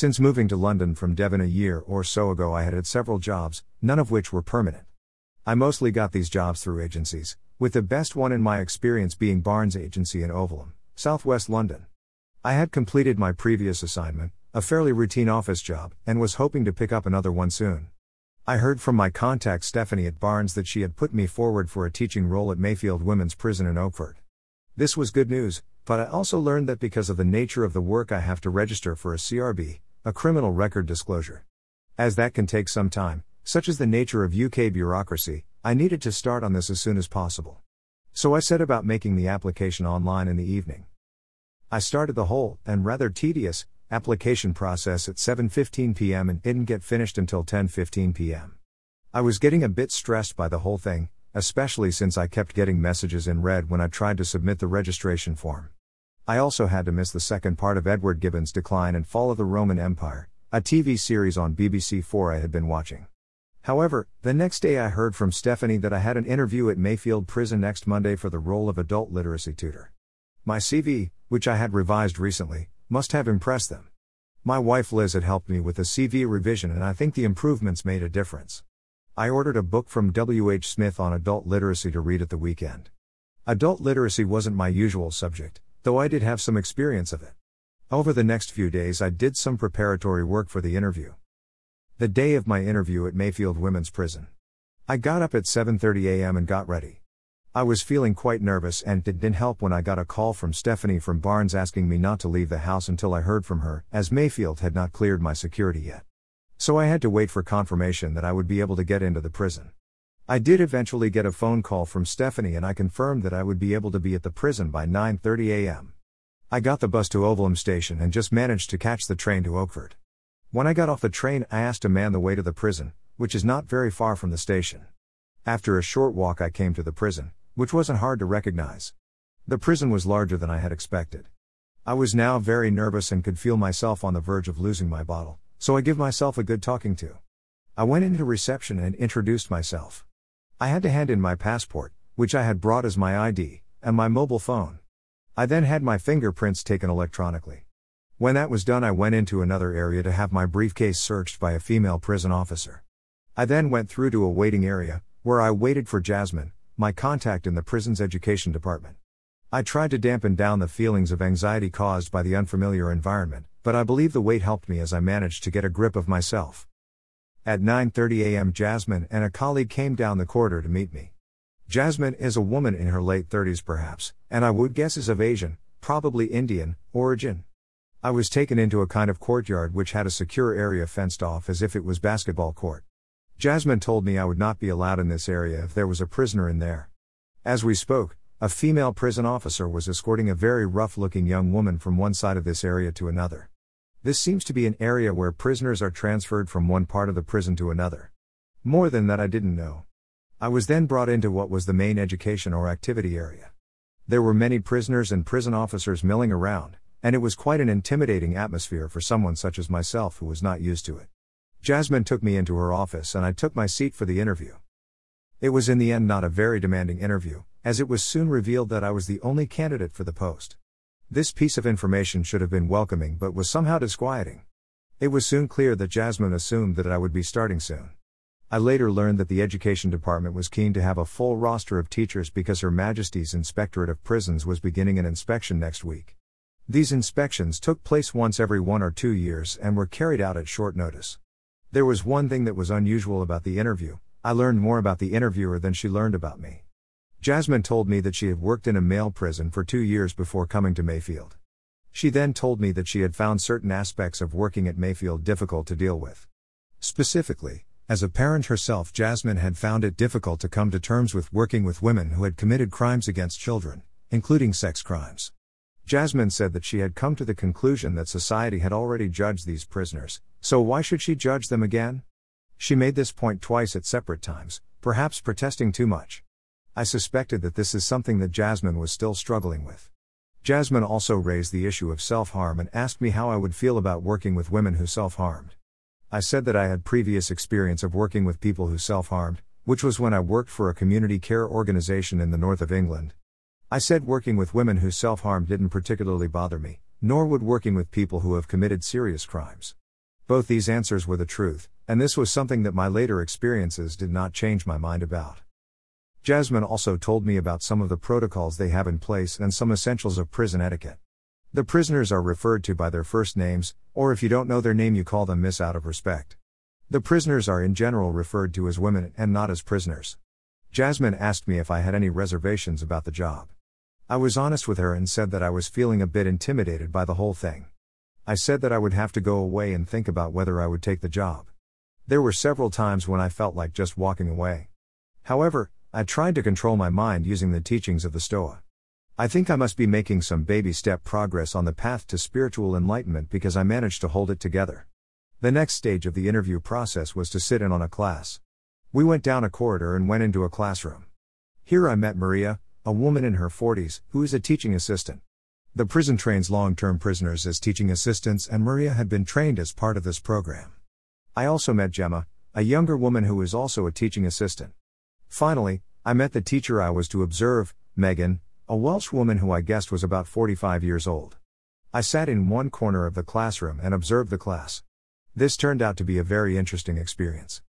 Since moving to London from Devon a year or so ago, I had had several jobs, none of which were permanent. I mostly got these jobs through agencies, with the best one in my experience being Barnes Agency in Ovalham, southwest London. I had completed my previous assignment, a fairly routine office job, and was hoping to pick up another one soon. I heard from my contact Stephanie at Barnes that she had put me forward for a teaching role at Mayfield Women's Prison in Oakford. This was good news, but I also learned that because of the nature of the work I have to register for a CRB, a criminal record disclosure. As that can take some time, such as the nature of UK bureaucracy, I needed to start on this as soon as possible. So I set about making the application online in the evening. I started the whole, and rather tedious, application process at 7:15 p.m. and didn't get finished until 10:15 p.m. I was getting a bit stressed by the whole thing, especially since I kept getting messages in red when I tried to submit the registration form. I also had to miss the second part of Edward Gibbon's Decline and Fall of the Roman Empire, a TV series on BBC 4 I had been watching. However, the next day I heard from Stephanie that I had an interview at Mayfield Prison next Monday for the role of adult literacy tutor. My CV, which I had revised recently, must have impressed them. My wife Liz had helped me with the CV revision, and I think the improvements made a difference. I ordered a book from W.H. Smith on adult literacy to read at the weekend. Adult literacy wasn't my usual subject, though I did have some experience of it. Over the next few days, I did some preparatory work for the interview. The day of my interview at Mayfield Women's Prison. I got up at 7:30 a.m. and got ready. I was feeling quite nervous and it didn't help when I got a call from Stephanie from Barnes asking me not to leave the house until I heard from her, as Mayfield had not cleared my security yet. So I had to wait for confirmation that I would be able to get into the prison. I did eventually get a phone call from Stephanie and I confirmed that I would be able to be at the prison by 9:30 a.m. I got the bus to Overham station and just managed to catch the train to Oakford. When I got off the train, I asked a man the way to the prison, which is not very far from the station. After a short walk, I came to the prison which wasn't hard to recognize. The prison was larger than I had expected. I was now very nervous and could feel myself on the verge of losing my bottle, so I give myself a good talking to. I went into reception and introduced myself. I had to hand in my passport, which I had brought as my ID, and my mobile phone. I then had my fingerprints taken electronically. When that was done, I went into another area to have my briefcase searched by a female prison officer. I then went through to a waiting area, where I waited for Jasmine, my contact in the prison's education department. I tried to dampen down the feelings of anxiety caused by the unfamiliar environment, but I believe the wait helped me as I managed to get a grip of myself. At 9:30 a.m. Jasmine and a colleague came down the corridor to meet me. Jasmine is a woman in her late 30s perhaps, and I would guess is of Asian, probably Indian, origin. I was taken into a kind of courtyard which had a secure area fenced off as if it was basketball court. Jasmine told me I would not be allowed in this area if there was a prisoner in there. As we spoke, a female prison officer was escorting a very rough looking young woman from one side of this area to another. This seems to be an area where prisoners are transferred from one part of the prison to another. More than that, I didn't know. I was then brought into what was the main education or activity area. There were many prisoners and prison officers milling around, and it was quite an intimidating atmosphere for someone such as myself who was not used to it. Jasmine took me into her office and I took my seat for the interview. It was in the end not a very demanding interview, as it was soon revealed that I was the only candidate for the post. This piece of information should have been welcoming but was somehow disquieting. It was soon clear that Jasmine assumed that I would be starting soon. I later learned that the Education Department was keen to have a full roster of teachers because Her Majesty's Inspectorate of Prisons was beginning an inspection next week. These inspections took place once every one or two years and were carried out at short notice. There was one thing that was unusual about the interview I learned more about the interviewer than she learned about me. Jasmine told me that she had worked in a male prison for two years before coming to Mayfield. She then told me that she had found certain aspects of working at Mayfield difficult to deal with. Specifically, as a parent herself, Jasmine had found it difficult to come to terms with working with women who had committed crimes against children, including sex crimes. Jasmine said that she had come to the conclusion that society had already judged these prisoners, so why should she judge them again? She made this point twice at separate times, perhaps protesting too much. I suspected that this is something that Jasmine was still struggling with. Jasmine also raised the issue of self harm and asked me how I would feel about working with women who self harmed. I said that I had previous experience of working with people who self harmed, which was when I worked for a community care organization in the north of England. I said working with women who self harm didn't particularly bother me, nor would working with people who have committed serious crimes. Both these answers were the truth, and this was something that my later experiences did not change my mind about. Jasmine also told me about some of the protocols they have in place and some essentials of prison etiquette. The prisoners are referred to by their first names, or if you don't know their name, you call them Miss out of respect. The prisoners are in general referred to as women and not as prisoners. Jasmine asked me if I had any reservations about the job. I was honest with her and said that I was feeling a bit intimidated by the whole thing. I said that I would have to go away and think about whether I would take the job. There were several times when I felt like just walking away. However, I tried to control my mind using the teachings of the Stoa. I think I must be making some baby step progress on the path to spiritual enlightenment because I managed to hold it together. The next stage of the interview process was to sit in on a class. We went down a corridor and went into a classroom. Here I met Maria, a woman in her 40s, who is a teaching assistant. The prison trains long term prisoners as teaching assistants, and Maria had been trained as part of this program. I also met Gemma, a younger woman who is also a teaching assistant. Finally, I met the teacher I was to observe, Megan, a Welsh woman who I guessed was about 45 years old. I sat in one corner of the classroom and observed the class. This turned out to be a very interesting experience.